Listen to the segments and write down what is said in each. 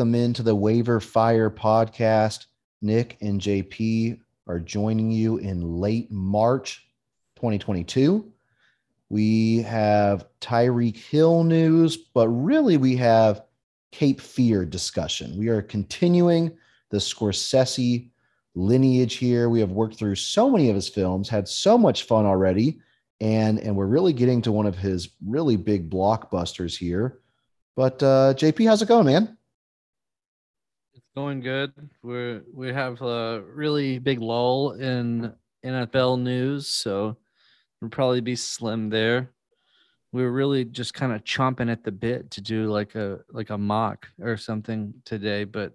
Welcome into the Waiver Fire podcast. Nick and JP are joining you in late March 2022. We have Tyreek Hill news, but really we have Cape Fear discussion. We are continuing the Scorsese lineage here. We have worked through so many of his films, had so much fun already, and and we're really getting to one of his really big blockbusters here. But uh, JP, how's it going, man? Going good. We're we have a really big lull in NFL news, so we'll probably be slim there. We were really just kind of chomping at the bit to do like a like a mock or something today, but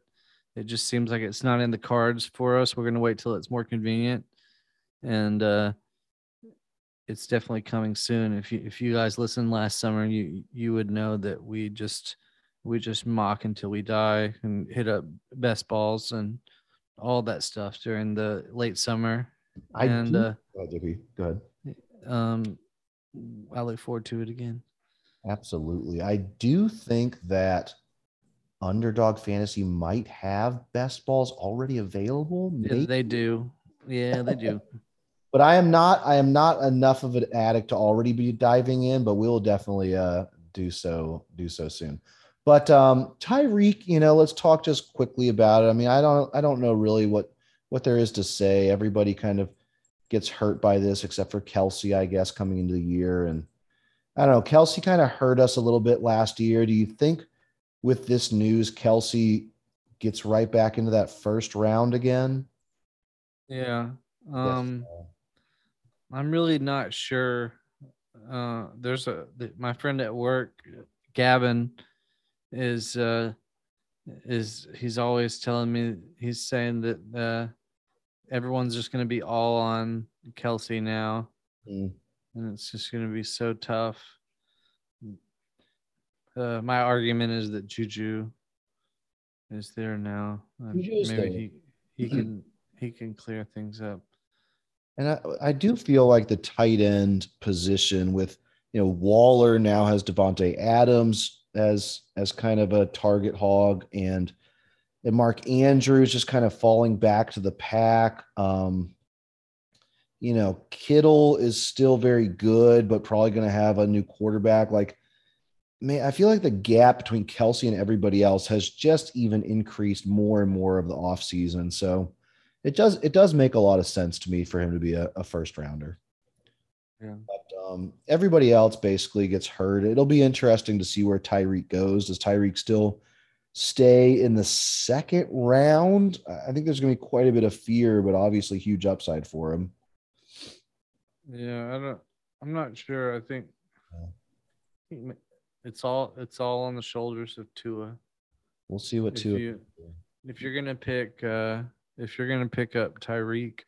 it just seems like it's not in the cards for us. We're gonna wait till it's more convenient, and uh, it's definitely coming soon. If you if you guys listened last summer, you you would know that we just we just mock until we die and hit up best balls and all that stuff during the late summer. I and do- uh, Go ahead, JP. Go ahead. um, I look forward to it again. Absolutely. I do think that Underdog Fantasy might have best balls already available. Yeah, they do. Yeah, they do. but I am not I am not enough of an addict to already be diving in, but we will definitely uh do so do so soon. But um Tyreek, you know, let's talk just quickly about it. I mean, I don't I don't know really what what there is to say. Everybody kind of gets hurt by this except for Kelce, I guess, coming into the year. And I don't know, Kelce kind of hurt us a little bit last year. Do you think with this news, Kelce gets right back into that first round again? Yeah. Um, I'm really not sure. Uh, there's a my friend at work, Gavin, is uh, is he's always telling me he's saying that uh, everyone's just gonna be all on Kelce now, Mm. and it's just gonna be so tough. Uh, my argument is that Juju is there now. and Maybe there. he he can he can clear things up. And I, I do feel like the tight end position with you know Waller now has Davante Adams as as kind of a target hog and and Mark Andrews just kind of falling back to the pack. Um, you know, Kittle is still very good, but probably going to have a new quarterback. Like, man, I feel like the gap between Kelce and everybody else has just even increased more and more of the offseason. So it does it does make a lot of sense to me for him to be a, a first rounder. Yeah. Um, everybody else basically gets hurt. It'll be interesting to see where Tyreek goes. Does Tyreek still stay in the second round? I think there's going to be quite a bit of fear, but obviously huge upside for him. Yeah, I don't. I'm not sure. I think Yeah. I think ma- it's all it's all on the shoulders of Tua. We'll see what If two. you if you're gonna pick uh if you're gonna pick up Tyreek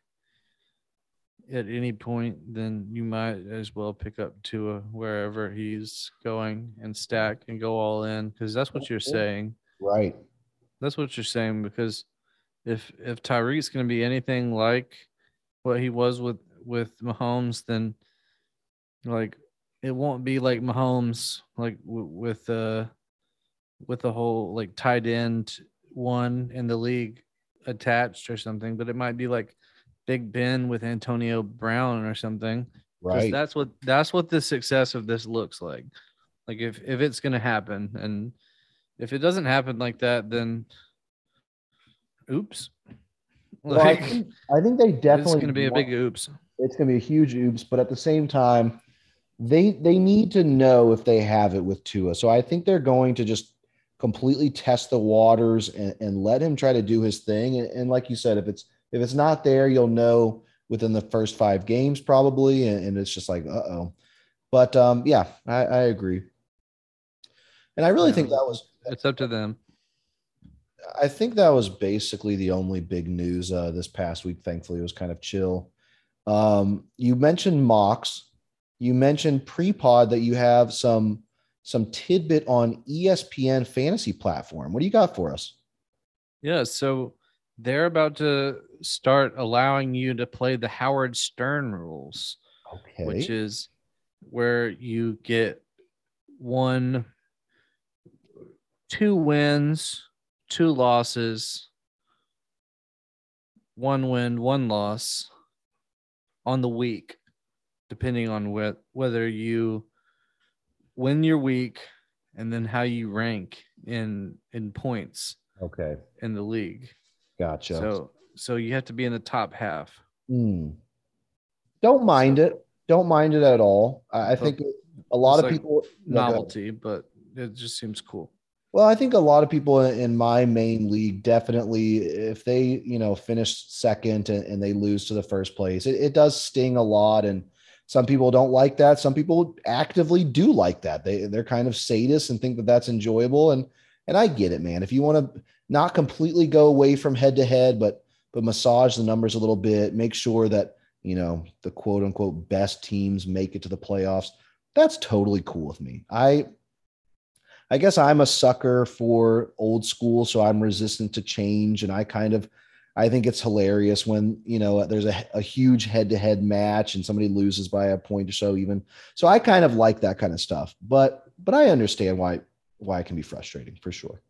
at any point, then you might as well pick up Tua wherever he's going and stack and go all in because that's what you're saying. Right. That's what you're saying because if if Tyreek's going to be anything like what he was with with Mahomes, then like it won't be like Mahomes like w- with uh with the whole like tight end one in the league attached or something, but it might be like Big Ben with Antonio Brown or something. Right. That's what that's what the success of this looks like. Like if if it's gonna happen, and if it doesn't happen like that, then oops. Well, I Like, think, I think they definitely it's gonna be a big oops. it's going to be a huge oops, but at the same time, they they need to know if they have it with Tua. So I think they're going to just completely test the waters and, and let him try to do his thing. And, and like you said, if it's if it's not there, you'll know within the first five games probably, and, and it's just like uh oh. But um, yeah, I, I agree, and I really Yeah. think that was It's up to them. I think that was basically the only big news uh, this past week. Thankfully, it was kind of chill. Um, you mentioned mocks. You mentioned pre-pod that you have some some tidbit on ESPN fantasy platform. What do you got for us? Yeah, so they're about to start allowing you to play the Howard Stern rules. Okay. which is where you get one two wins two losses, one win, one loss on the week, depending on whe- whether you win your week and then how you rank in in points Okay. in the league. Gotcha. So so you have to be in the top half. Hmm. Don't mind it. Don't mind it at all. I I think a lot of like people No. Novelty, but it just seems cool. Well, I think a lot of people in in my main league definitely, if they you know finish second and, and they lose to the first place, it, it does sting a lot. And some people don't like that. Some people actively do like that. They they're kind of sadists and think that that's enjoyable. And and I get it, man. If you want to not completely go away from head to head, but but massage the numbers a little bit, make sure that you know the quote unquote best teams make it to the playoffs. That's totally cool with me. I I guess I'm a sucker for old school, so I'm resistant to change. And I kind of, I think it's hilarious when you know there's a, a huge head-to-head match and somebody loses by a point or so, even. So I kind of like that kind of stuff, but but I understand why why it can be frustrating for sure.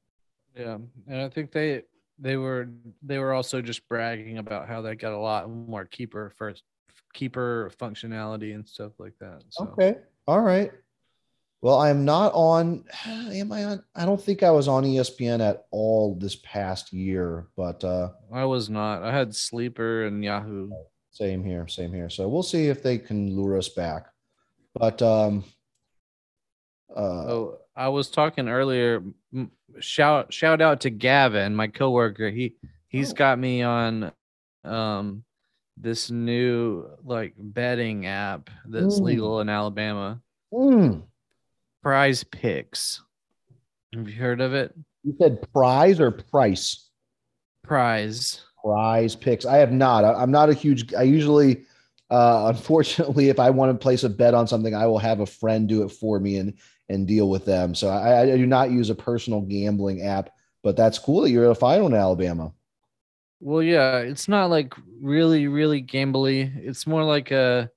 Yeah, and I think they they were they were also just bragging about how they got a lot more keeper first keeper functionality and stuff like that. So Okay, all right. Well, I'm not on. Am I on? I don't think I was on ESPN at all this past year, but uh, I was not. I had Sleeper and Yahoo. Same here, same here. So we'll see if they can lure us back. But um uh Oh, I was talking earlier. Shout shout out to Gavin, my coworker. He he's Oh. got me on um this new like betting app that's Mm. legal in Alabama. mm, Prize Picks. Have you heard of it? you said prize or price? Prize. Prize picks. I have not. I, am not a huge I usually uh unfortunately if I want to place a bet on something, I will have a friend do it for me and and deal with them. So I, I do not use a personal gambling app, but that's cool that you're at a final in Alabama. Well, yeah, it's not like really, really gambly. It's more like a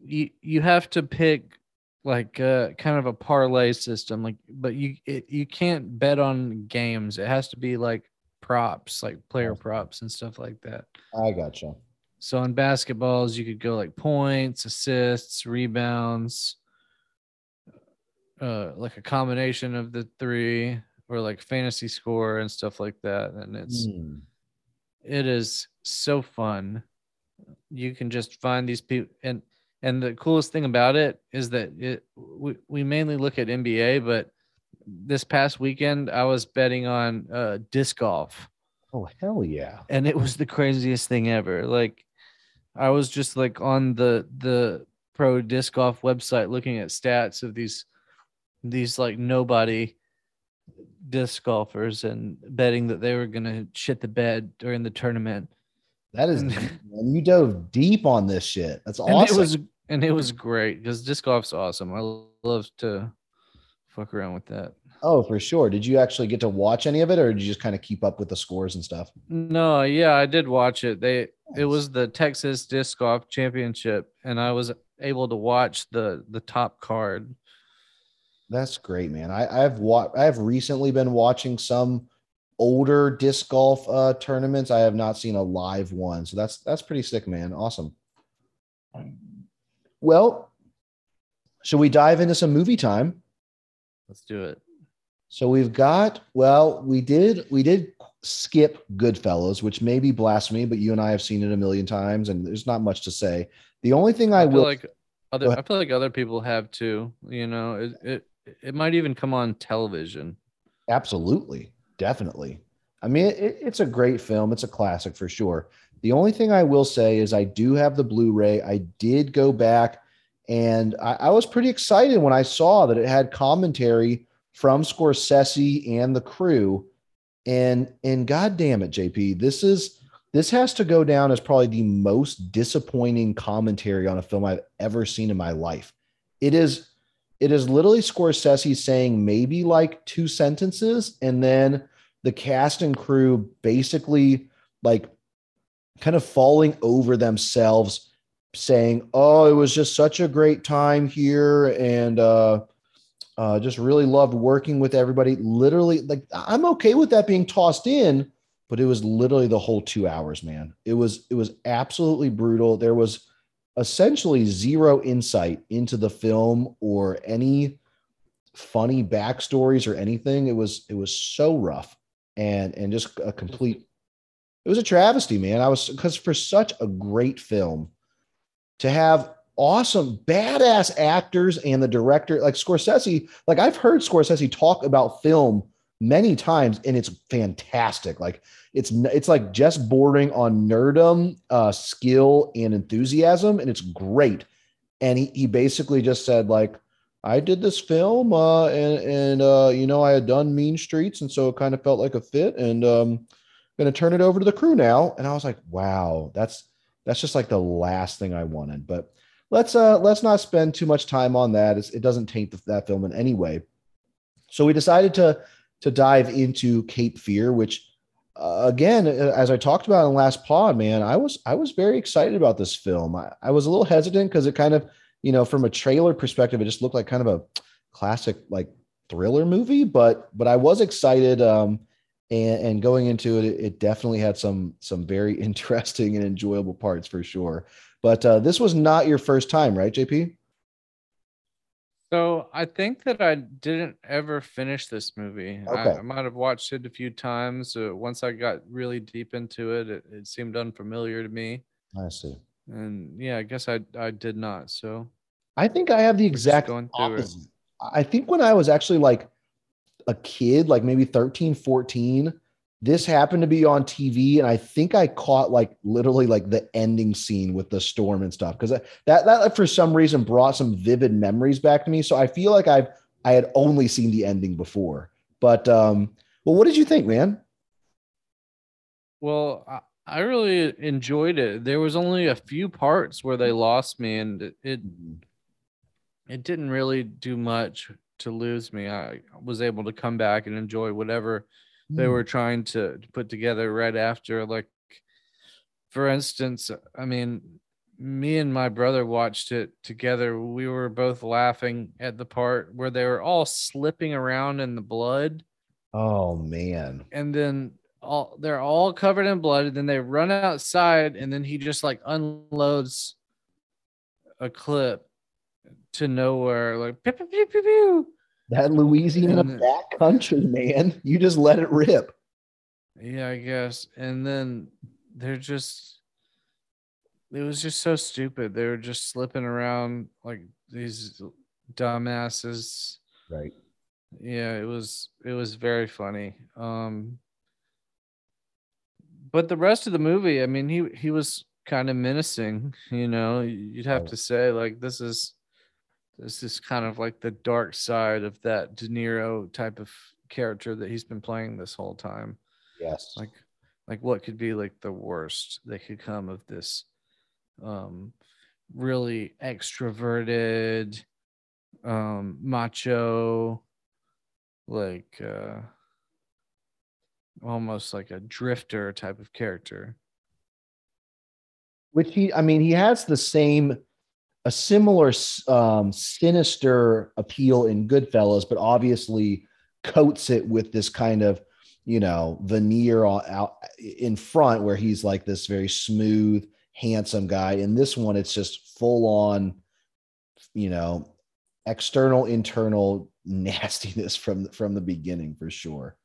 you you have to pick like uh kind of a parlay system, like but you it, you can't bet on games. It has to be like props, like player props and stuff like that. I gotcha. So in basketballs, you could go like points, assists, rebounds, uh, like a combination of the three, or like fantasy score and stuff like that. And it's Hmm. it is so fun. You can just find these people, and and the coolest thing about it is that it we, we mainly look at NBA, but this past weekend I was betting on uh, disc golf Oh hell yeah. and it was the craziest thing ever. Like I was just like on the the pro disc golf website looking at stats of these these like nobody disc golfers and betting that they were gonna shit the bed during the tournament. That is And- you dove deep on this shit. That's And awesome. it was and it was great because disc golf's awesome. I love to fuck around with that. Oh, for sure. Did you actually get to watch any of it, or did you just kind of keep up with the scores and stuff? No, yeah, I did watch it. They it was the Texas Disc Golf Championship, and I was able to watch the the top card. That's great, man. I, I've wa- I've recently been watching some older disc golf uh, tournaments. I have not seen a live one, so that's that's pretty sick, man. Awesome. Well, should we dive into some movie time? Let's do it. So we've got well, we did we did skip Goodfellas, which may be blasphemy, but you and I have seen it a million times, and there's not much to say. The only thing I, I, feel will like other. I feel like other people have too. You know, it it it might even come on television. absolutely, definitely. I mean, it, it's a great film. It's a classic for sure. The only thing I will say is I do have the Blu-ray. I did go back, and I, I was pretty excited when I saw that it had commentary from Scorsese and the crew. And and god damn it, JP, this is this has to go down as probably the most disappointing commentary on a film I've ever seen in my life. It is it is literally Scorsese saying maybe like two sentences and then the cast and crew basically like kind of falling over themselves saying, "Oh, it was just such a great time here and uh Uh, just really loved working with everybody. Literally, like I'm okay with that being tossed in, but it was literally the whole two hours, man. It was it was absolutely brutal. There was essentially zero insight into the film or any funny backstories or anything. It was it was so rough and and just a complete. It was a travesty, man. I was because for such a great film to have awesome, badass actors and the director, like Scorsese. Like I've heard Scorsese talk about film many times, and it's fantastic. Like it's it's like just bordering on nerdum, uh, skill, and enthusiasm, and it's great. And he he basically just said like. I did this film, uh, and and uh, you know I had done Mean Streets, and so it kind of felt like a fit. And um, to turn it over to the crew now. And I was like, wow, that's that's just like the last thing I wanted. But let's uh let's not spend too much time on that. It's, it doesn't taint the, that film in any way. So we decided to to dive into Cape Fear, which uh, again, as I talked about in the last pod, man, I was I was very excited about this film. I, I was a little hesitant because it kind of, you know, from a trailer perspective, it just looked like kind of a classic like thriller movie, but but I was excited. Um, and, and going into it, it definitely had some some very interesting and enjoyable parts for sure. But uh, this was not your first time, right, JP? So I think that I didn't ever finish this movie. Okay. I, I might have watched it a few times. Uh, once I got really deep into it, it, it seemed unfamiliar to me. I see. And yeah, I guess I I did not. So I think I have the exact opposite. It. I think when I was actually like a kid, like maybe 13, 14, this happened to be on TV, and I think I caught like literally like the ending scene with the storm and stuff because that that for some reason brought some vivid memories back to me. So I feel like I've I had only seen the ending before. But um, well, what did you think, man? Well, I, really enjoyed it. There was only a few parts where they lost me, and it it didn't really do much to lose me. I was able to come back and enjoy whatever they hmm. were trying to put together right after like for instance i mean me and my brother watched it together we were both laughing at the part where they were all slipping around in the blood oh man and then all they're all covered in blood and then they run outside and then he just like unloads a clip to nowhere like pew, pew, pew. That Louisiana and, back country, man. You just let it rip. Yeah, I guess. And then they're just it was just so stupid. They were just slipping around like these dumbasses. Right. Yeah, it was it was very funny. Um but the rest of the movie, I mean, he he was kind of menacing, you know. You'd have to say like this is this is kind of like the dark side of that De Niro type of character that he's been playing this whole time. Yes. Like like what could be like the worst that could come of this um really extroverted um macho like uh almost like a drifter type of character which he i mean he has the same a similar um, sinister appeal in Goodfellas, but obviously coats it with this kind of you know veneer out in front where he's like this very smooth handsome guy. In this one it's just full on you know external internal nastiness from from the beginning for sure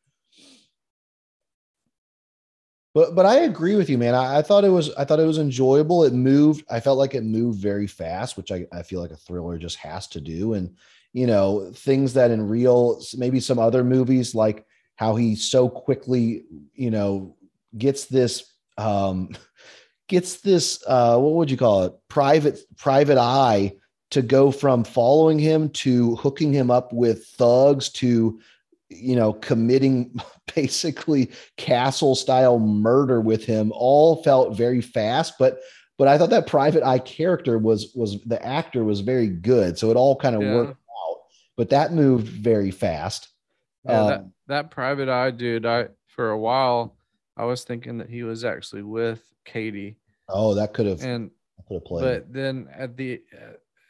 but but I agree with you, man. I, I, thought it was I thought it was enjoyable. It moved. I felt like it moved very fast, which I, I feel like a thriller just has to do. And you know, things that in real maybe some other movies like how he so quickly, you know, gets this um gets this uh what would you call it? Private private eye to go from following him to hooking him up with thugs to you know, committing basically castle style murder with him all felt very fast, but but I thought that private eye character was was the actor was very good. So it all kind of yeah. worked out. But that moved very fast. Yeah, um, that, that private eye dude, I for a while I was thinking that he was actually with Cady. Oh, that could have and could have played. But then at the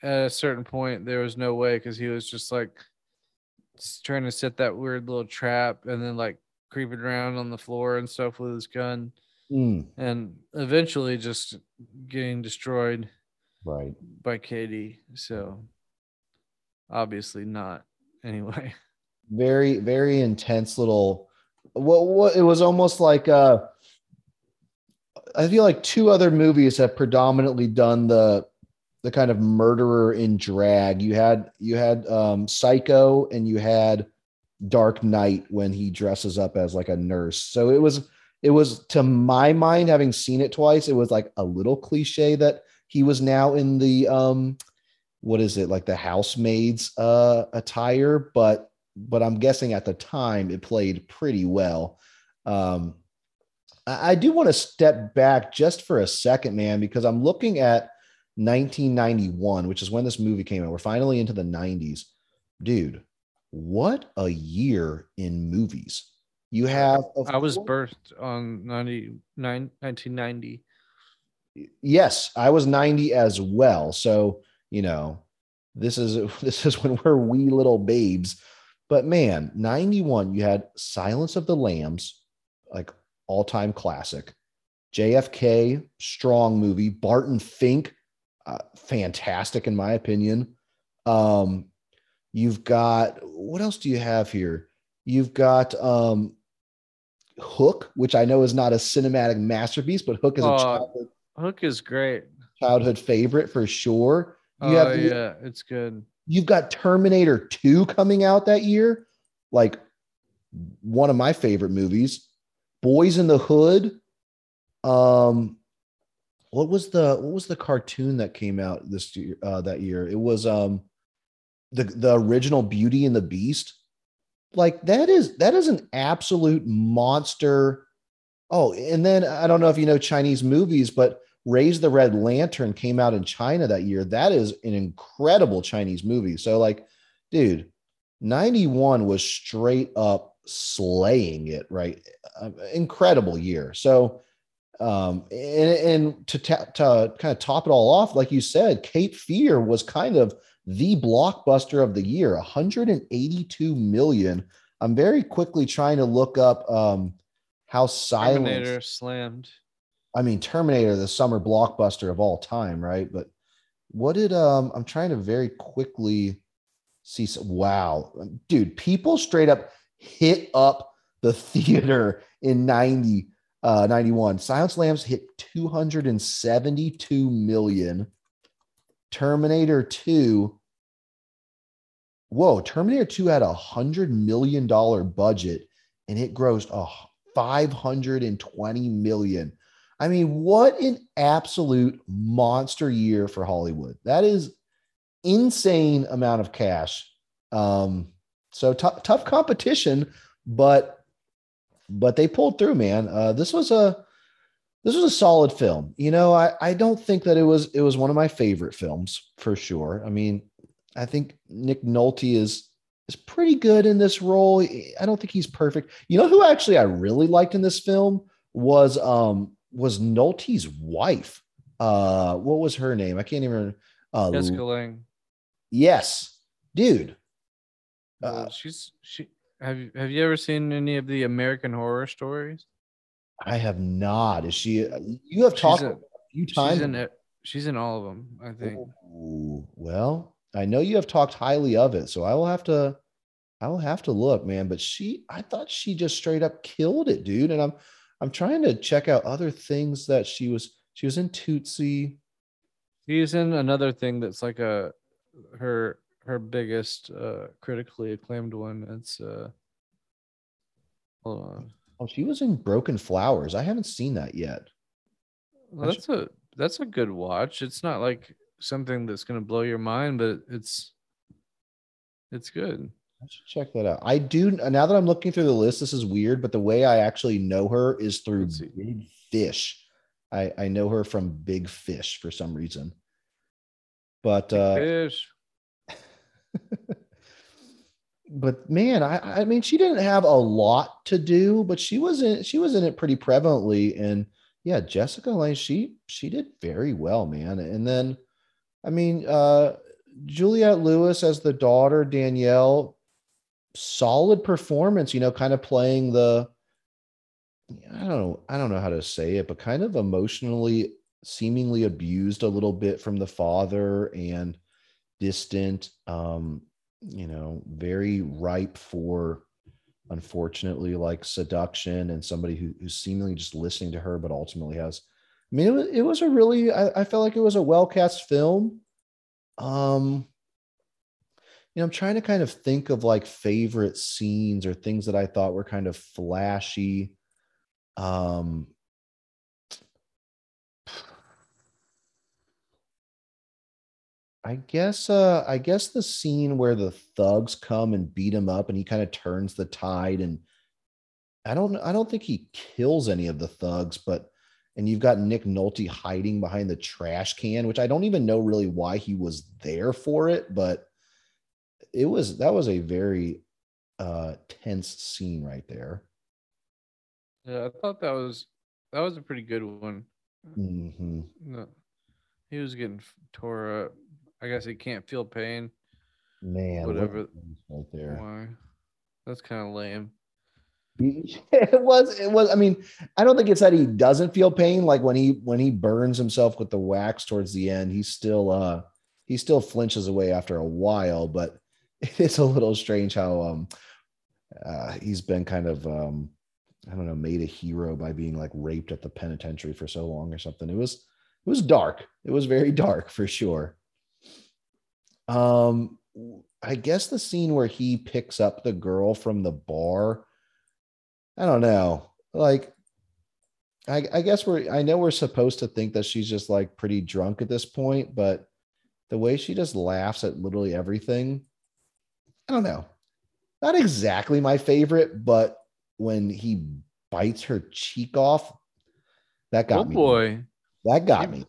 at a certain point, there was no way because he was just like trying to set that weird little trap and then like creeping around on the floor and stuff with his gun Mm, and eventually just getting destroyed right. by Cady. So obviously not anyway. Very, very intense little. What? What? It was almost like. Uh, I feel like two other movies have predominantly done the the kind of murderer in drag. You had you had um, Psycho and you had Dark Knight when he dresses up as like a nurse. So it was it was to my mind, having seen it twice, it was like a little cliche that he was now in the um what is it like the housemaid's uh attire, but but I'm guessing at the time it played pretty well. Um I, I do want to step back just for a second, man, because I'm looking at 1991, which is when this movie came out. We're finally into the 90s. Dude, what a year in movies. You have I was course- birthed on 99 1990. yes, I was 90 as well. So, you know, this is this is when we're wee little babes. But man, 91, you had Silence of the Lambs, like all-time classic. JFK, strong movie. Barton Fink, uh, fantastic in my opinion. Um, you've got what else do you have here? You've got um Hook, which I know is not a cinematic masterpiece, but Hook is a Oh, childhood, Hook is great. childhood favorite for sure. You oh have yeah, it's good. you've got Terminator 2 coming out that year, like one of my favorite movies. Boyz n the Hood. Um what was the what was the cartoon that came out this year uh that year? It was um the the original Beauty and the Beast. Like that is that is an absolute monster. Oh, and then I don't know if you know Chinese movies, but Raise the Red Lantern came out in China that year. That is an incredible Chinese movie. So, like, dude, 91 was straight up slaying it, right? Uh, incredible year. So, um, and, and to, ta- to kind of top it all off, like you said, Cape Fear was kind of the blockbuster of the year 182 million. I'm very quickly trying to look up um, how silent. Terminator slammed. I mean, Terminator, the summer blockbuster of all time, right? But what did um I'm trying to very quickly see some, wow, dude, people straight up hit up the theater in 90 uh 91. Silence Lambs hit 272 million. Terminator 2 Whoa, Terminator 2 had a hundred million dollar budget and it grossed a 520 million. I mean, what an absolute monster year for Hollywood. That is insane amount of cash. Um, so tough, tough competition, but but they pulled through, man. Uh, this was a this was a solid film. You know, I I don't think that it was it was one of my favorite films for sure. I mean, I think Nick Nolte is is pretty good in this role. I don't think he's perfect. You know who actually I really liked in this film was um was Nolte's wife. Uh, what was her name? I can't even. Uh, Jessica Lange. yes, dude. Uh, she's she. Have you have you ever seen any of the American Horror Stories? I have not. Is she? Uh, you have She's talked in- a few times. She's in. She's in all of them. I think. Ooh, well, I know you have talked highly of it, so I will have to. I will have to look, man. But she, I thought she just straight up killed it, dude. And I'm, I'm trying to check out other things that she was. She was in Tootsie. She's in another thing that's like a her her biggest uh critically acclaimed one. It's uh hold on. Oh, she was in Broken Flowers. I haven't seen that yet. Well, that's a that's a good watch. It's not like something that's gonna blow your mind, but it's it's good. I should check that out. I do now that I'm looking through the list. This is weird, but the way I actually know her is through Big Fish. I I know her from Big Fish for some reason. But Big uh Fish. but man, I I mean she didn't have a lot to do, but she was in she was in it pretty prevalently. And yeah, Jessica Lange, she she did very well, man. And then I mean uh Juliette Lewis as the daughter, Danielle, solid performance, you know, kind of playing the I don't know, I don't know how to say it, but kind of emotionally seemingly abused a little bit from the father and distant um you know, very ripe for unfortunately like seduction and somebody who, who's seemingly just listening to her but ultimately has I mean, it was, it was a really, I, I felt like it was a well cast film. Um, you know, I'm trying to kind of think of like favorite scenes or things that I thought were kind of flashy. Um, I guess uh I guess the scene where the thugs come and beat him up and he kind of turns the tide and I don't I don't think he kills any of the thugs, but and you've got Nick Nolte hiding behind the trash can, which I don't even know really why he was there for it, but it was that was a very uh tense scene right there. Yeah, I thought that was that was a pretty good one. hmm No, he was getting tore up. I guess he can't feel pain. Man, Whatever. right there. Why? That's kind of lame. it was it was i mean i don't think it's that he doesn't feel pain like when he when he burns himself with the wax towards the end he still uh he still flinches away after a while but it's a little strange how um uh he's been kind of um i don't know made a hero by being like raped at the penitentiary for so long or something it was it was dark it was very dark for sure um i guess the scene where he picks up the girl from the bar I don't know. Like, I, I guess we're, I know we're supposed to think that she's just like pretty drunk at this point, but the way she just laughs at literally everything, I don't know. Not exactly my favorite, but when he bites her cheek off, that got oh me. boy, That got He- me.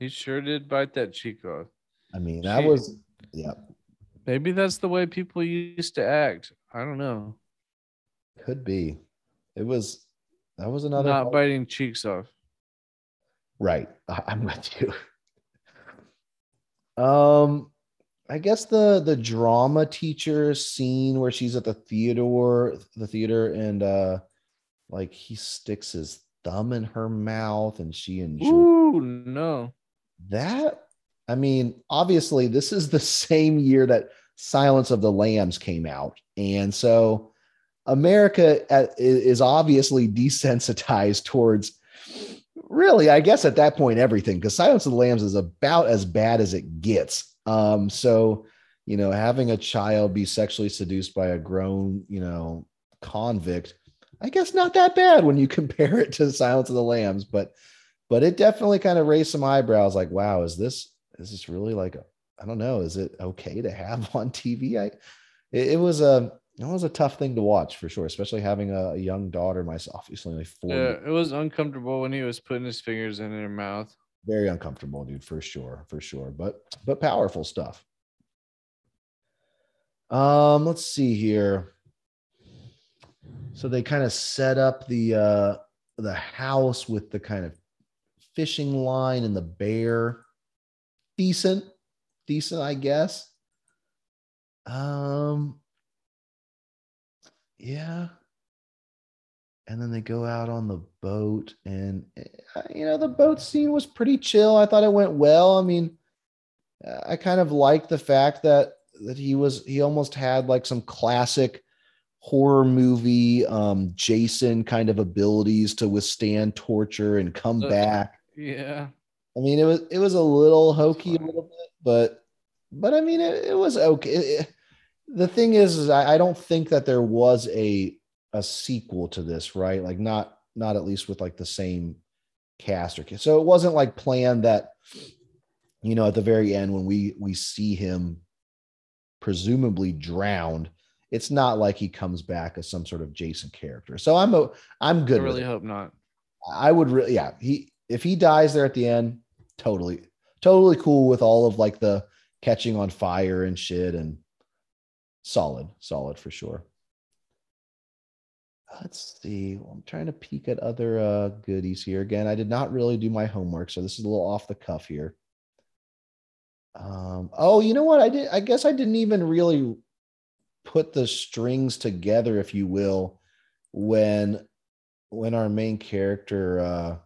he sure did bite that cheek off. I mean, that was, yeah, Maybe that's the way people used to act. I don't know. could be. It was, that was another. Not biting cheeks off. Right. I'm with you. Um, I guess the the drama teacher scene where she's at the theater, the theater, and uh like he sticks his thumb in her mouth and she enjoys Ooh, no. that. I mean, obviously, this is the same year that Silence of the Lambs came out. And so America is obviously desensitized towards really, I guess at that point, everything, because Silence of the Lambs is about as bad as it gets. Um, so, you know, having a child be sexually seduced by a grown, you know, convict, I guess not that bad when you compare it to Silence of the Lambs, but but it definitely kind of raised some eyebrows like, wow, is this is this really like I don't know, is it okay to have on TV? I it, it was a it was a tough thing to watch for sure, especially having a, a young daughter myself, obviously only four, Yeah, it was uncomfortable when he was putting his fingers in her mouth. very uncomfortable, dude, for sure, for sure, but but powerful stuff. Um, let's see here. So they kind of set up the uh the house with the kind of fishing line and the bear. Decent, decent, I guess. Um, yeah. And then they go out on the boat, and eh, you know the boat scene was pretty chill. I thought it went well. I mean, uh, I kind of liked the fact that that he was he almost had like some classic horror movie um Jason kind of abilities to withstand torture and come Uh, back. Yeah. I mean, it was it was a little hokey a little bit, but but I mean, it, it was okay. It- it- the thing is, is I, I don't think that there was a a sequel to this, right? Like not not at least with like the same cast or so it wasn't like planned that you know at the very end when we we see him presumably drowned it's not like he comes back as some sort of jason character so i'm a i'm I good with really hope not. I would really, yeah. He if he dies there at the end, totally, totally cool with all of like the catching on fire and shit, and solid, solid for sure. Let's see. I'm trying to peek at other uh, goodies here. Again, I did not really do my homework, so this is a little off the cuff here. Um, oh, you know what? I did. I guess I didn't even really put the strings together, if you will, when when our main character uh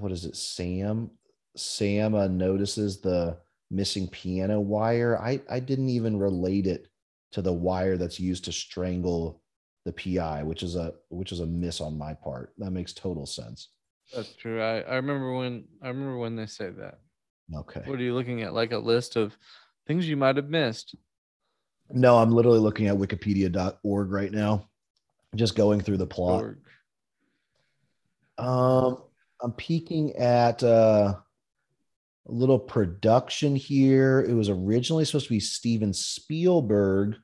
what is it, Sam? Sam uh, notices the missing piano wire. I I didn't even relate it to the wire that's used to strangle the PI, which is a which is a miss on my part. That makes total sense. That's true. I, I remember when I remember when they say that. Okay. What are you looking at? Like a list of things you might have missed. No, I'm literally looking at wikipedia.org right now. Just going through the plot. Org. Um I'm peeking at uh a little production here. It was originally supposed to be Steven Spielberg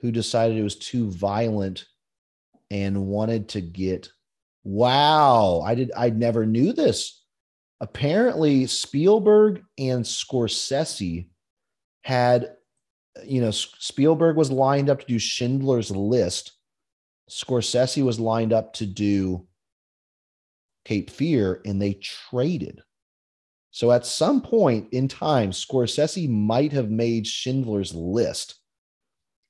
who decided it was too violent and wanted to get wow, I did I never knew this. Apparently Spielberg and Scorsese had you know Spielberg was lined up to do Schindler's List. Scorsese was lined up to do Cape Fear and they traded. So at some point in time, Scorsese might have made Schindler's List.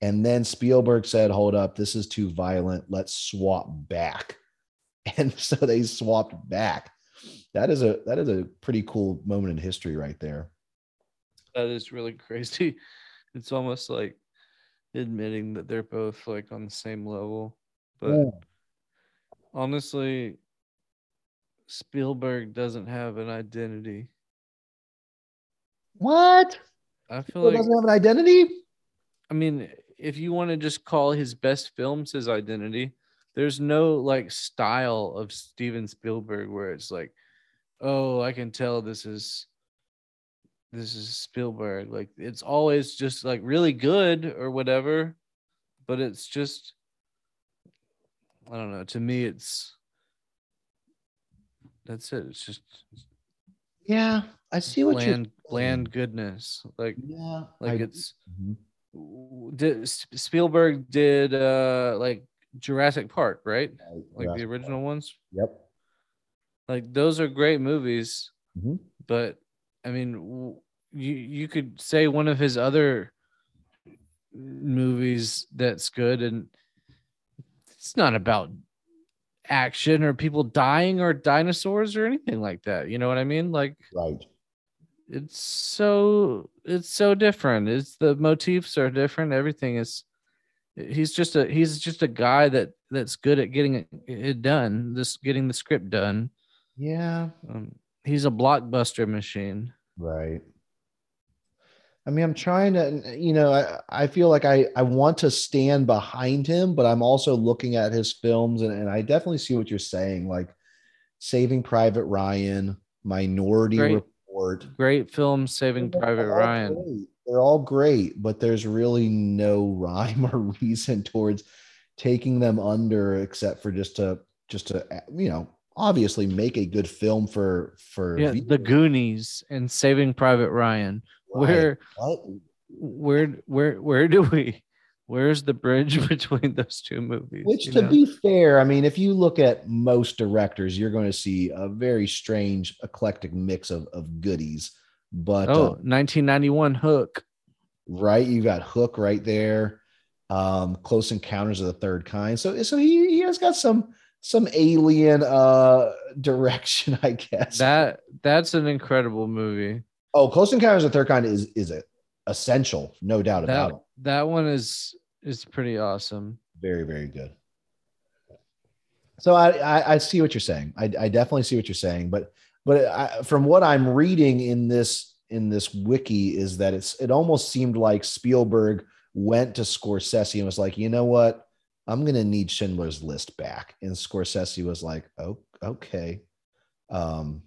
And then Spielberg said, Hold up, this is too violent. Let's swap back. And so they swapped back. That is a that is a pretty cool moment in history right there. That is really crazy. It's almost like admitting that they're both like on the same level. But Yeah. honestly, Spielberg doesn't have an identity. What? I feel He like doesn't have an identity? I mean, if you want to just call his best films his identity, there's no like style of Steven Spielberg where it's like, oh, I can tell this is this is Spielberg. Like it's always just like really good or whatever, but it's just I don't know. To me, it's that's it. It's just Yeah, I see what bland, you're bland goodness. Like Yeah, like I- it's Mhm. did Spielberg did uh like Jurassic Park, right? Like the Jurassic original ones. Yep. Like those are great movies, Mhm. but I mean, w- you you could say one of his other movies that's good, and it's not about action or people dying or dinosaurs or anything like that. You know what I mean? Like Right. it's so it's so different it's the motifs are different everything is he's just a he's just a guy that that's good at getting it, it done this getting the script done Yeah. um, he's a blockbuster machine Right. I mean, I'm trying to, you know, I, I feel like I, I want to stand behind him, but I'm also looking at his films and, and I definitely see what you're saying. Like Saving Private Ryan, Minority Great. Report. great film saving They're private ryan great. They're all great, but there's really no rhyme or reason towards taking them under except for just to, just to, you know, obviously make a good film for, for yeah the goonies and saving private ryan? Where What? where where where do we where's the bridge between those two movies Which, to know? be fair, I mean, if you look at most directors, you're going to see a very strange, eclectic mix of, of goodies. But oh uh, 1991 hook right, you got Hook right there, um, Close Encounters of the Third Kind. So, so he, he has got some some alien uh direction, I guess. That that's an incredible movie. Oh, Close Encounters of the Third Kind is is it essential, no doubt about it. that one is is pretty awesome. Very, very good. So I, I, I see what you're saying. I, I definitely see what you're saying, but but I, from what I'm reading in this in this wiki is that it's it almost seemed like Spielberg went to Scorsese and was like, you know what, I'm gonna need Schindler's List back, and Scorsese was like, oh okay, um,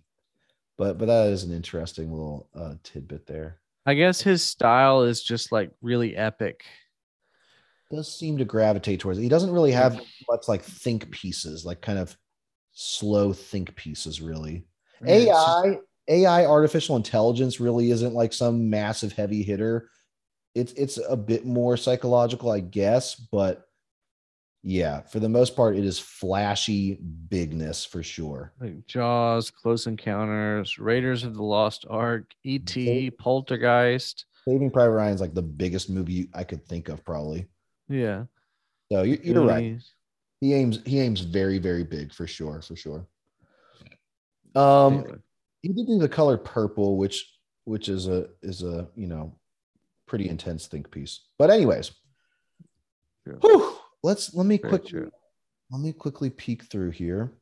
but but that is an interesting little uh, tidbit there. I guess his style is just like really epic. does seem to gravitate towards it. He doesn't really have much like think pieces, like kind of slow think pieces, really. It's just- AI, AI, artificial intelligence really isn't like some massive heavy hitter. It's it's a bit more psychological, I guess, but yeah, for the most part, it is flashy bigness for sure. like Jaws, Close Encounters, Raiders of the Lost Ark, E.T., Poltergeist. Saving Private Ryan is like the biggest movie I could think of, probably. Yeah. So you, you're right. He aims he aims very very big for sure for sure. Um, he did do the color purple, which which is a is a you know pretty intense think piece. But anyways, True. whew, let's let me Very true. let me quickly peek through here.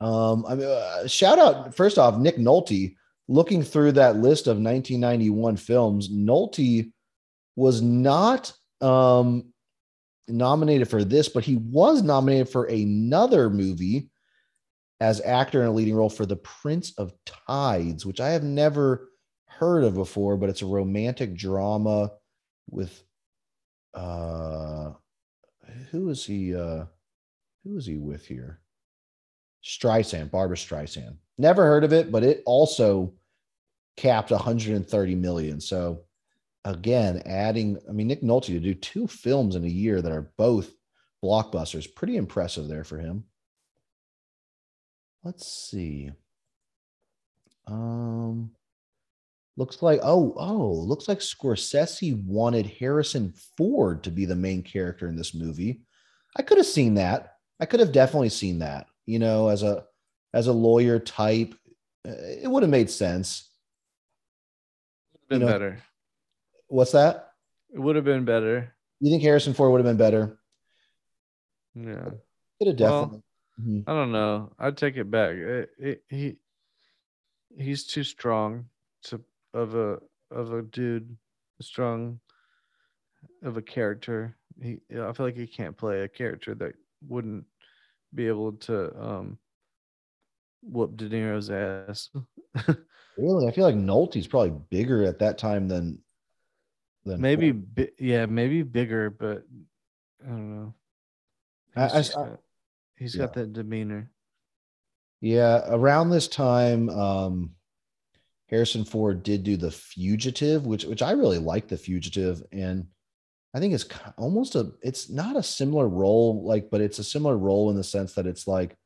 Um, I mean, uh, shout out first off, Nick Nolte. Looking through that list of 1991 films, Nolte was not um, nominated for this, but he was nominated for another movie as actor in a leading role for The Prince of Tides, which I have never heard of before, but it's a romantic drama with uh who is he uh who is he with here? Streisand, Barbra Streisand. Never heard of it, but it also capped 130 million. So again, adding, I mean, Nick Nolte to do two films in a year that are both blockbusters, pretty impressive there for him. Let's see. Um, looks like oh oh, looks like Scorsese wanted Harrison Ford to be the main character in this movie. I could have seen that. I could have definitely seen that. You know, as a as a lawyer type, uh, it would have made sense. Been know, better. What's that? It would have been better. You think Harrison Ford would have been better? Yeah. Could have Well, definitely. Mhm. I don't know. I'd take it back. It, it, he he's too strong to of a of a dude, strong of a character. He I feel like he can't play a character that wouldn't be able to um whoop De Niro's ass. Really, I feel like Nolte's probably bigger at that time than than maybe bi- yeah, maybe bigger, but I don't know. He's, I- I- got, he's yeah. got that demeanor. Yeah, around this time, um, Harrison Ford did do The Fugitive, which which I really like The Fugitive, and I think it's almost a it's not a similar role, like, but it's a similar role in the sense that it's like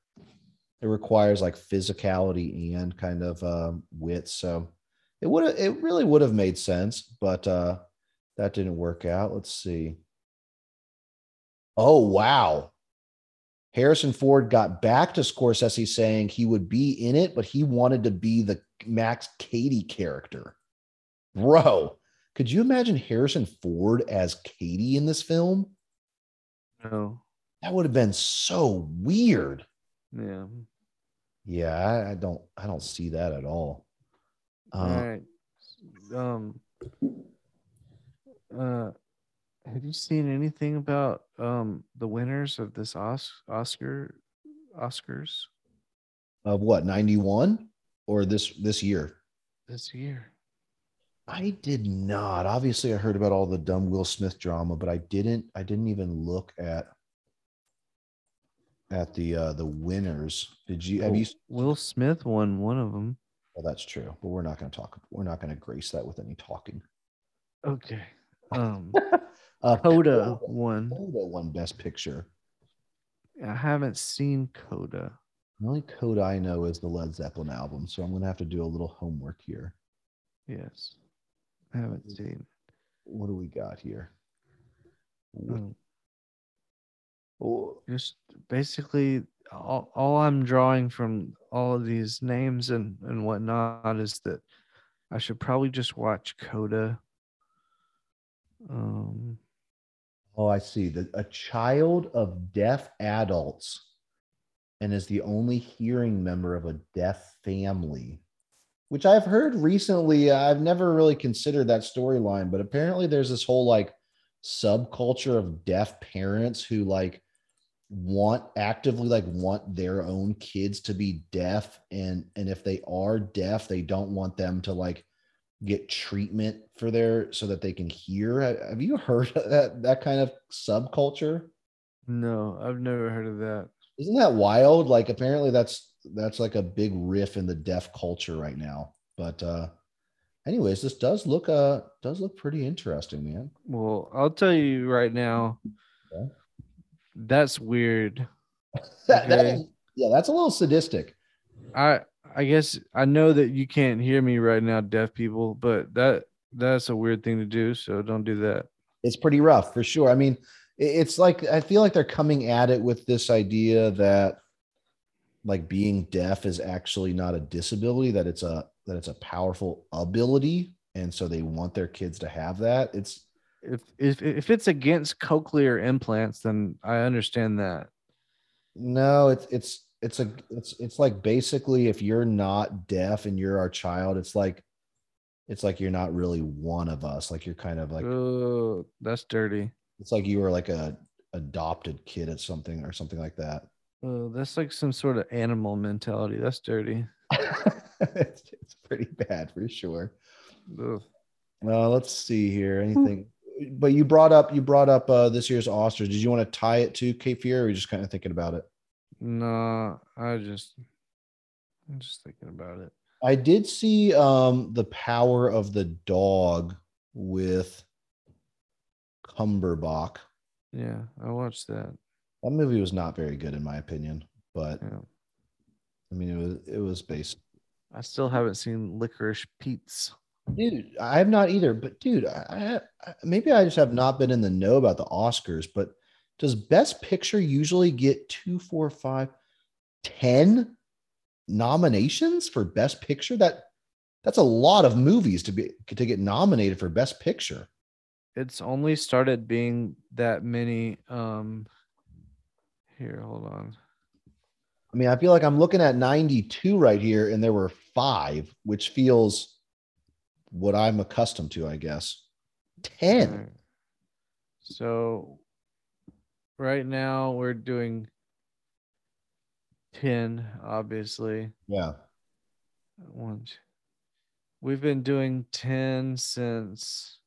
it requires like physicality and kind of um, wit. So it would it really would have made sense, but uh, that didn't work out. Let's see. Oh wow. Harrison Ford got back to Scorsese saying he would be in it, but he wanted to be the Max Cady character. Bro, could you imagine Harrison Ford as Cady in this film? No. That would have been so weird. Yeah. Yeah, I, I don't I don't see that at all. Uh, All right. Um. Uh, have you seen anything about um the winners of this Os- Oscar Oscars Of what, 91 or this this year? this year? I did not. Obviously, I heard about all the dumb Will Smith drama, but I didn't. I didn't even look at at the uh the winners. Did you? Have you? Will Smith won one of them. Well, that's true, but we're not going to talk. We're not going to grace that with any talking. Okay. Um, Uh, Coda won. Coda won Best Picture. I haven't seen Coda. The only Coda I know is the Led Zeppelin album, so I'm going to have to do a little homework here. Yes, I haven't seen. What do we got here? Um, oh, just basically all, all i'm drawing from all of these names and and whatnot is that i should probably just watch coda um Oh, I see. The, a child of deaf adults and is the only hearing member of a deaf family, which I've heard recently. I've never really considered that storyline, but apparently there's this whole like subculture of deaf parents who like want actively like want their own kids to be deaf and and if they are deaf they don't want them to like get treatment for their so that they can hear. Have you heard of that that kind of subculture? No i've never heard of that. Isn't that wild? Like apparently that's that's like a big riff in the deaf culture right now. But uh anyways this does look uh does look pretty interesting man. Well i'll tell you right now Yeah. that's weird That- that is- yeah that's a little sadistic. I i guess i know that you can't hear me right now deaf people but that that's a weird thing to do. So don't do that. It's pretty rough for sure. I mean, it's like I feel like they're coming at it with this idea that like being deaf is actually not a disability, that it's a that it's a powerful ability. And so they want their kids to have that. It's If if if it's against cochlear implants, then I understand that. no, it's it's it's a it's it's like basically if you're not deaf and you're our child, it's like it's like you're not really one of us. Like you're kind of like oh, that's dirty. it's like you were like a adopted kid at something or something like that. Oh, that's like some sort of animal mentality. That's dirty. it's, it's pretty bad for sure. Ugh. Uh, let's see here. Anything? But you brought up you brought up uh, this year's Oscars. Did you want to tie it to Cape Fear, or are you just kind of thinking about it? No, I just, I'm just thinking about it. I did see um, the Power of the Dog with Cumberbatch. Yeah, I watched that. That movie was not very good in my opinion, but Yeah. I mean it was it was based. I still haven't seen Licorice Pizza. Dude, I have not either. But dude, I, I maybe I just have not been in the know about the Oscars. But does Best Picture usually get two, four, five, ten nominations for Best Picture? That that's a lot of movies to be to get nominated for Best Picture. It's only started being that many. Um, here, hold on. I mean, I feel like I'm looking at 92 right here, and there were five, which feels what I'm accustomed to, I guess. 10. Alright. So, right now we're doing ten. Obviously, Yeah. one. two- We've been doing ten since.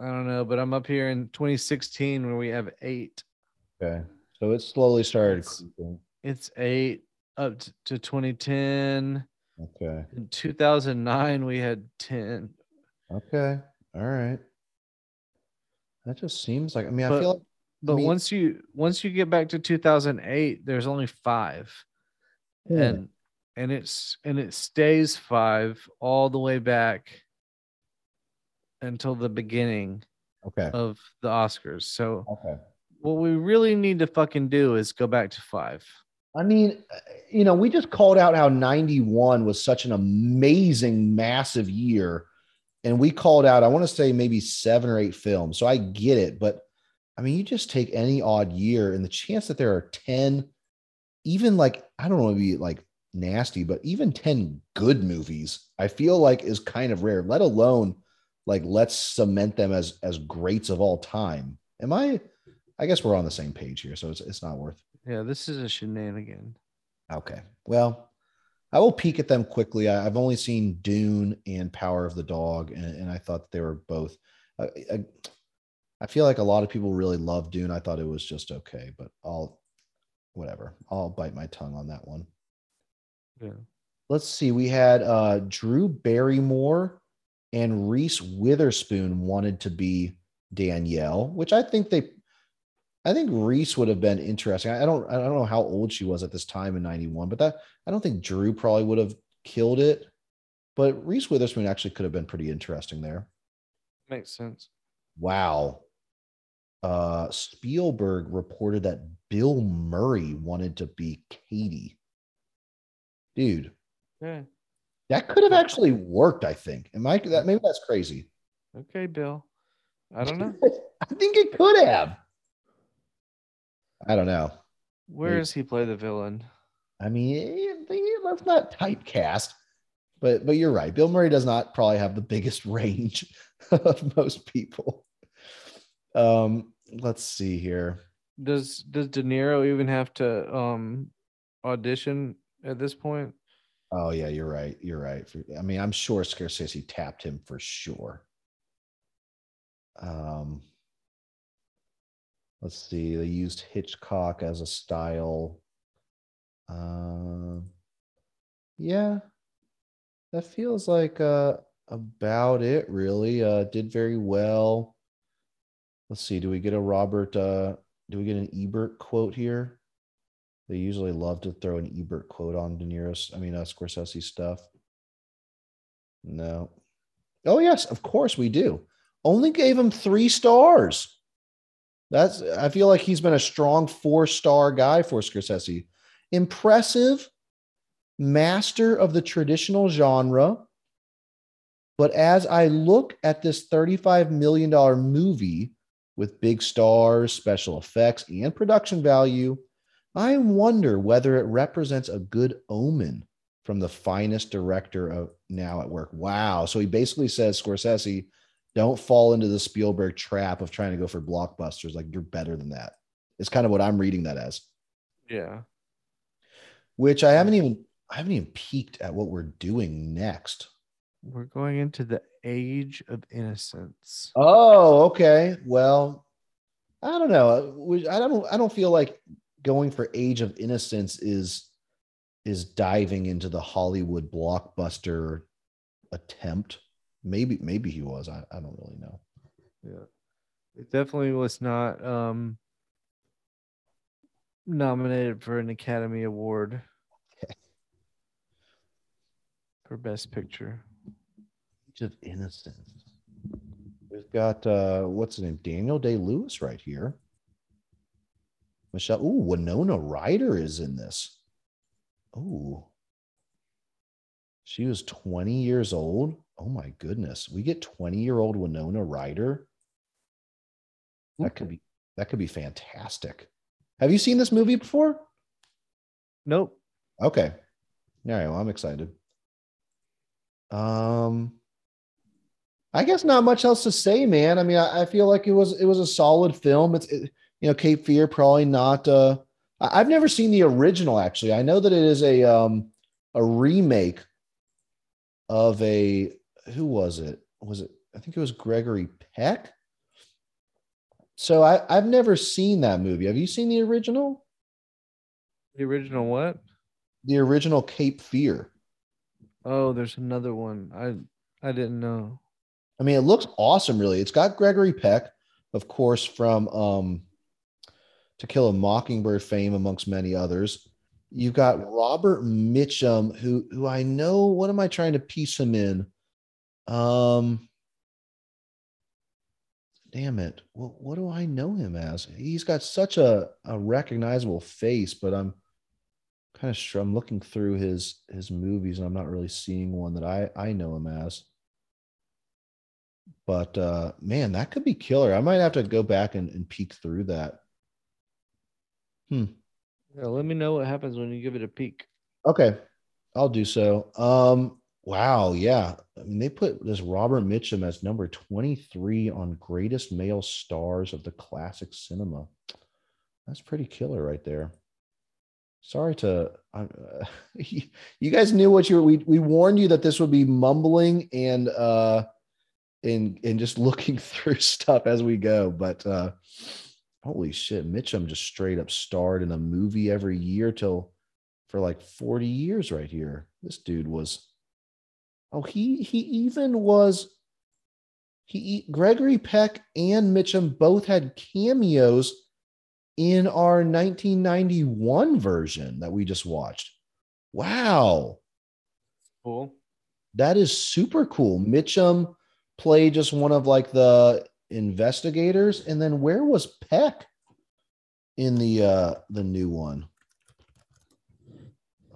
I don't know, but I'm up here in 2016 where we have eight. Okay. So it slowly started. It's- It's eight up to 2010. Okay. In 2009, we had 10. Okay. All right. That just seems like, I mean, I feel like, But mean- once you once you get back to 2008, there's only five, Yeah. and and it's and it stays five all the way back until the beginning okay. of the Oscars. So Okay. what we really need to fucking do is go back to five. I mean, you know, we just called out how 91 was such an amazing, massive year. And we called out, I want to say maybe seven or eight films. So I get it. But I mean, you just take any odd year and the chance that there are 10, even like, I don't want to be like nasty, but even 10 good movies, I feel like is kind of rare, let alone like let's cement them as as greats of all time. Am I? I guess we're on the same page here. So it's, it's not worth Yeah, this is a shenanigan. Okay. Well, I will peek at them quickly. I, I've only seen Dune and Power of the Dog, and, and I thought they were both. I, I, I feel like a lot of people really love Dune. I thought it was just okay, but I'll, whatever. I'll bite my tongue on that one. Yeah. Let's see. We had uh, Drew Barrymore and Reese Witherspoon wanted to be Danielle, which I think they I think Reese would have been interesting. I don't I don't know how old she was at this time in 91, but that I don't think Drew probably would have killed it. But Reese Witherspoon actually could have been pretty interesting there. Makes sense. Wow. Uh Spielberg reported that Bill Murray wanted to be Cady. Dude, Yeah. that could have actually worked, I think. Am I that maybe that's crazy. Okay, Bill. I don't know. I think it could have. I don't know. Where Maybe. does he play the villain? I mean, let's not typecast. But but you're right. Bill Murray does not probably have the biggest range of most people. Um, let's see here. Does does De Niro even have to um audition at this point? Oh yeah, you're right. You're right. I mean, I'm sure Scorsese tapped him for sure. Um, let's see. They used Hitchcock as a style. Um, yeah, that feels like uh about it. Really, uh, did very well. Let's see. Do we get a Robert? Uh, do we get an Ebert quote here? They usually love to throw an Ebert quote on De Niro's, I mean, uh, Scorsese stuff. No. Oh yes, of course we do. Only gave him three stars. That's I feel like he's been a strong four-star guy for Scorsese. Impressive, master of the traditional genre. But as I look at this $35 million movie with big stars, special effects, and production value, I wonder whether it represents a good omen from the finest director of now at work. Wow. So he basically says, Scorsese, don't fall into the Spielberg trap of trying to go for blockbusters. Like you're better than that. It's kind of what I'm reading that as. Yeah. Which I haven't even I haven't even peeked at what we're doing next. We're going into the age of innocence. Oh, okay. Well, I don't know. I don't I don't feel like going for age of innocence is is diving into the Hollywood blockbuster attempt. Maybe maybe he was. I, I don't really know. Yeah. It definitely was not um nominated for an Academy Award for Best Picture. Age of innocence. We've got uh what's his name? Daniel Day Lewis right here. Michelle. Ooh, Winona Ryder is in this. Oh. She was 20 years old. Oh my goodness. We get 20 year old Winona Ryder. That could be that could be fantastic. Have you seen this movie before? Nope. Okay. All right. Well, I'm excited. Um, I guess not much else to say, man. I mean, I, I feel like it was it was a solid film. It's it, you know, Cape Fear probably not. Uh, I- I've never seen the original. Actually, I know that it is a um a remake of a who was it? Was it? I think it was Gregory Peck. So I I've never seen that movie. Have you seen the original? The original what? The original Cape Fear. Oh, there's another one. I I didn't know. I mean, it looks awesome, really. It's got Gregory Peck, of course, from um, To Kill a Mockingbird fame, amongst many others. You've got Robert Mitchum, who who I know. What am I trying to piece him in? Um, damn it. What what do I know him as? He's got such a a recognizable face, but I'm kind of sure I'm looking through his his movies and I'm not really seeing one that I I know him as but uh man that could be killer i might have to go back and, and peek through that Yeah, let me know what happens when you give it a peek. okay i'll do so um wow yeah i mean they put this robert mitchum as number 23 on greatest male stars of the classic cinema that's pretty killer right there sorry to uh, you guys knew what you were we, we warned you that this would be mumbling and uh and and just looking through stuff as we go. But uh holy shit, Mitchum just straight up starred in a movie every year till for like 40 years right here. This dude was oh he he even was he Gregory Peck and Mitchum both had cameos in our 1991 version that we just watched. Wow. Cool. That is super cool. Mitchum played just one of like the investigators, and then where was Peck in the uh the new one?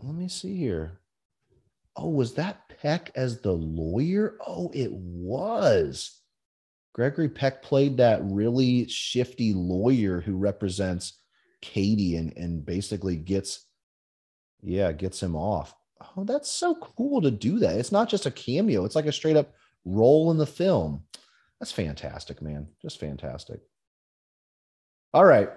Let me see here. Oh, was that Peck as the lawyer? Oh, it was. Gregory Peck played that really shifty lawyer who represents Cady and, and basically gets, yeah, gets him off. Oh, that's so cool to do that. It's not just a cameo, it's like a straight up role in the film. That's fantastic, man. Just fantastic. All right.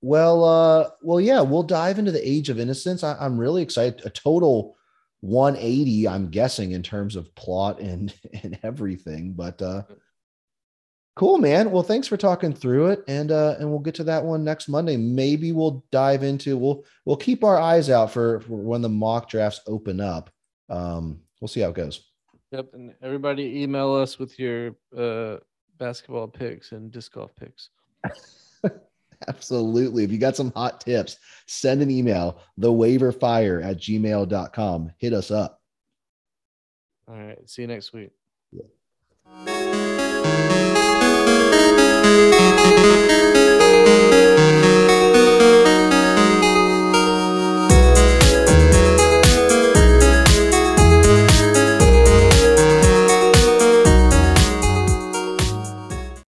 Well, uh, well, yeah, we'll dive into the age of innocence. I, I'm really excited. A total 180, I'm guessing, in terms of plot and and everything. But uh cool, man. Well, thanks for talking through it. And uh and we'll get to that one next Monday. Maybe we'll dive into we'll we'll keep our eyes out for, for when the mock drafts open up. Um, we'll see how it goes. Yep, and everybody email us with your uh, basketball picks and disc golf picks. Absolutely. If you got some hot tips, send an email, thewaiverfire at gmail.com. Hit us up. All right. See you next week. Yeah.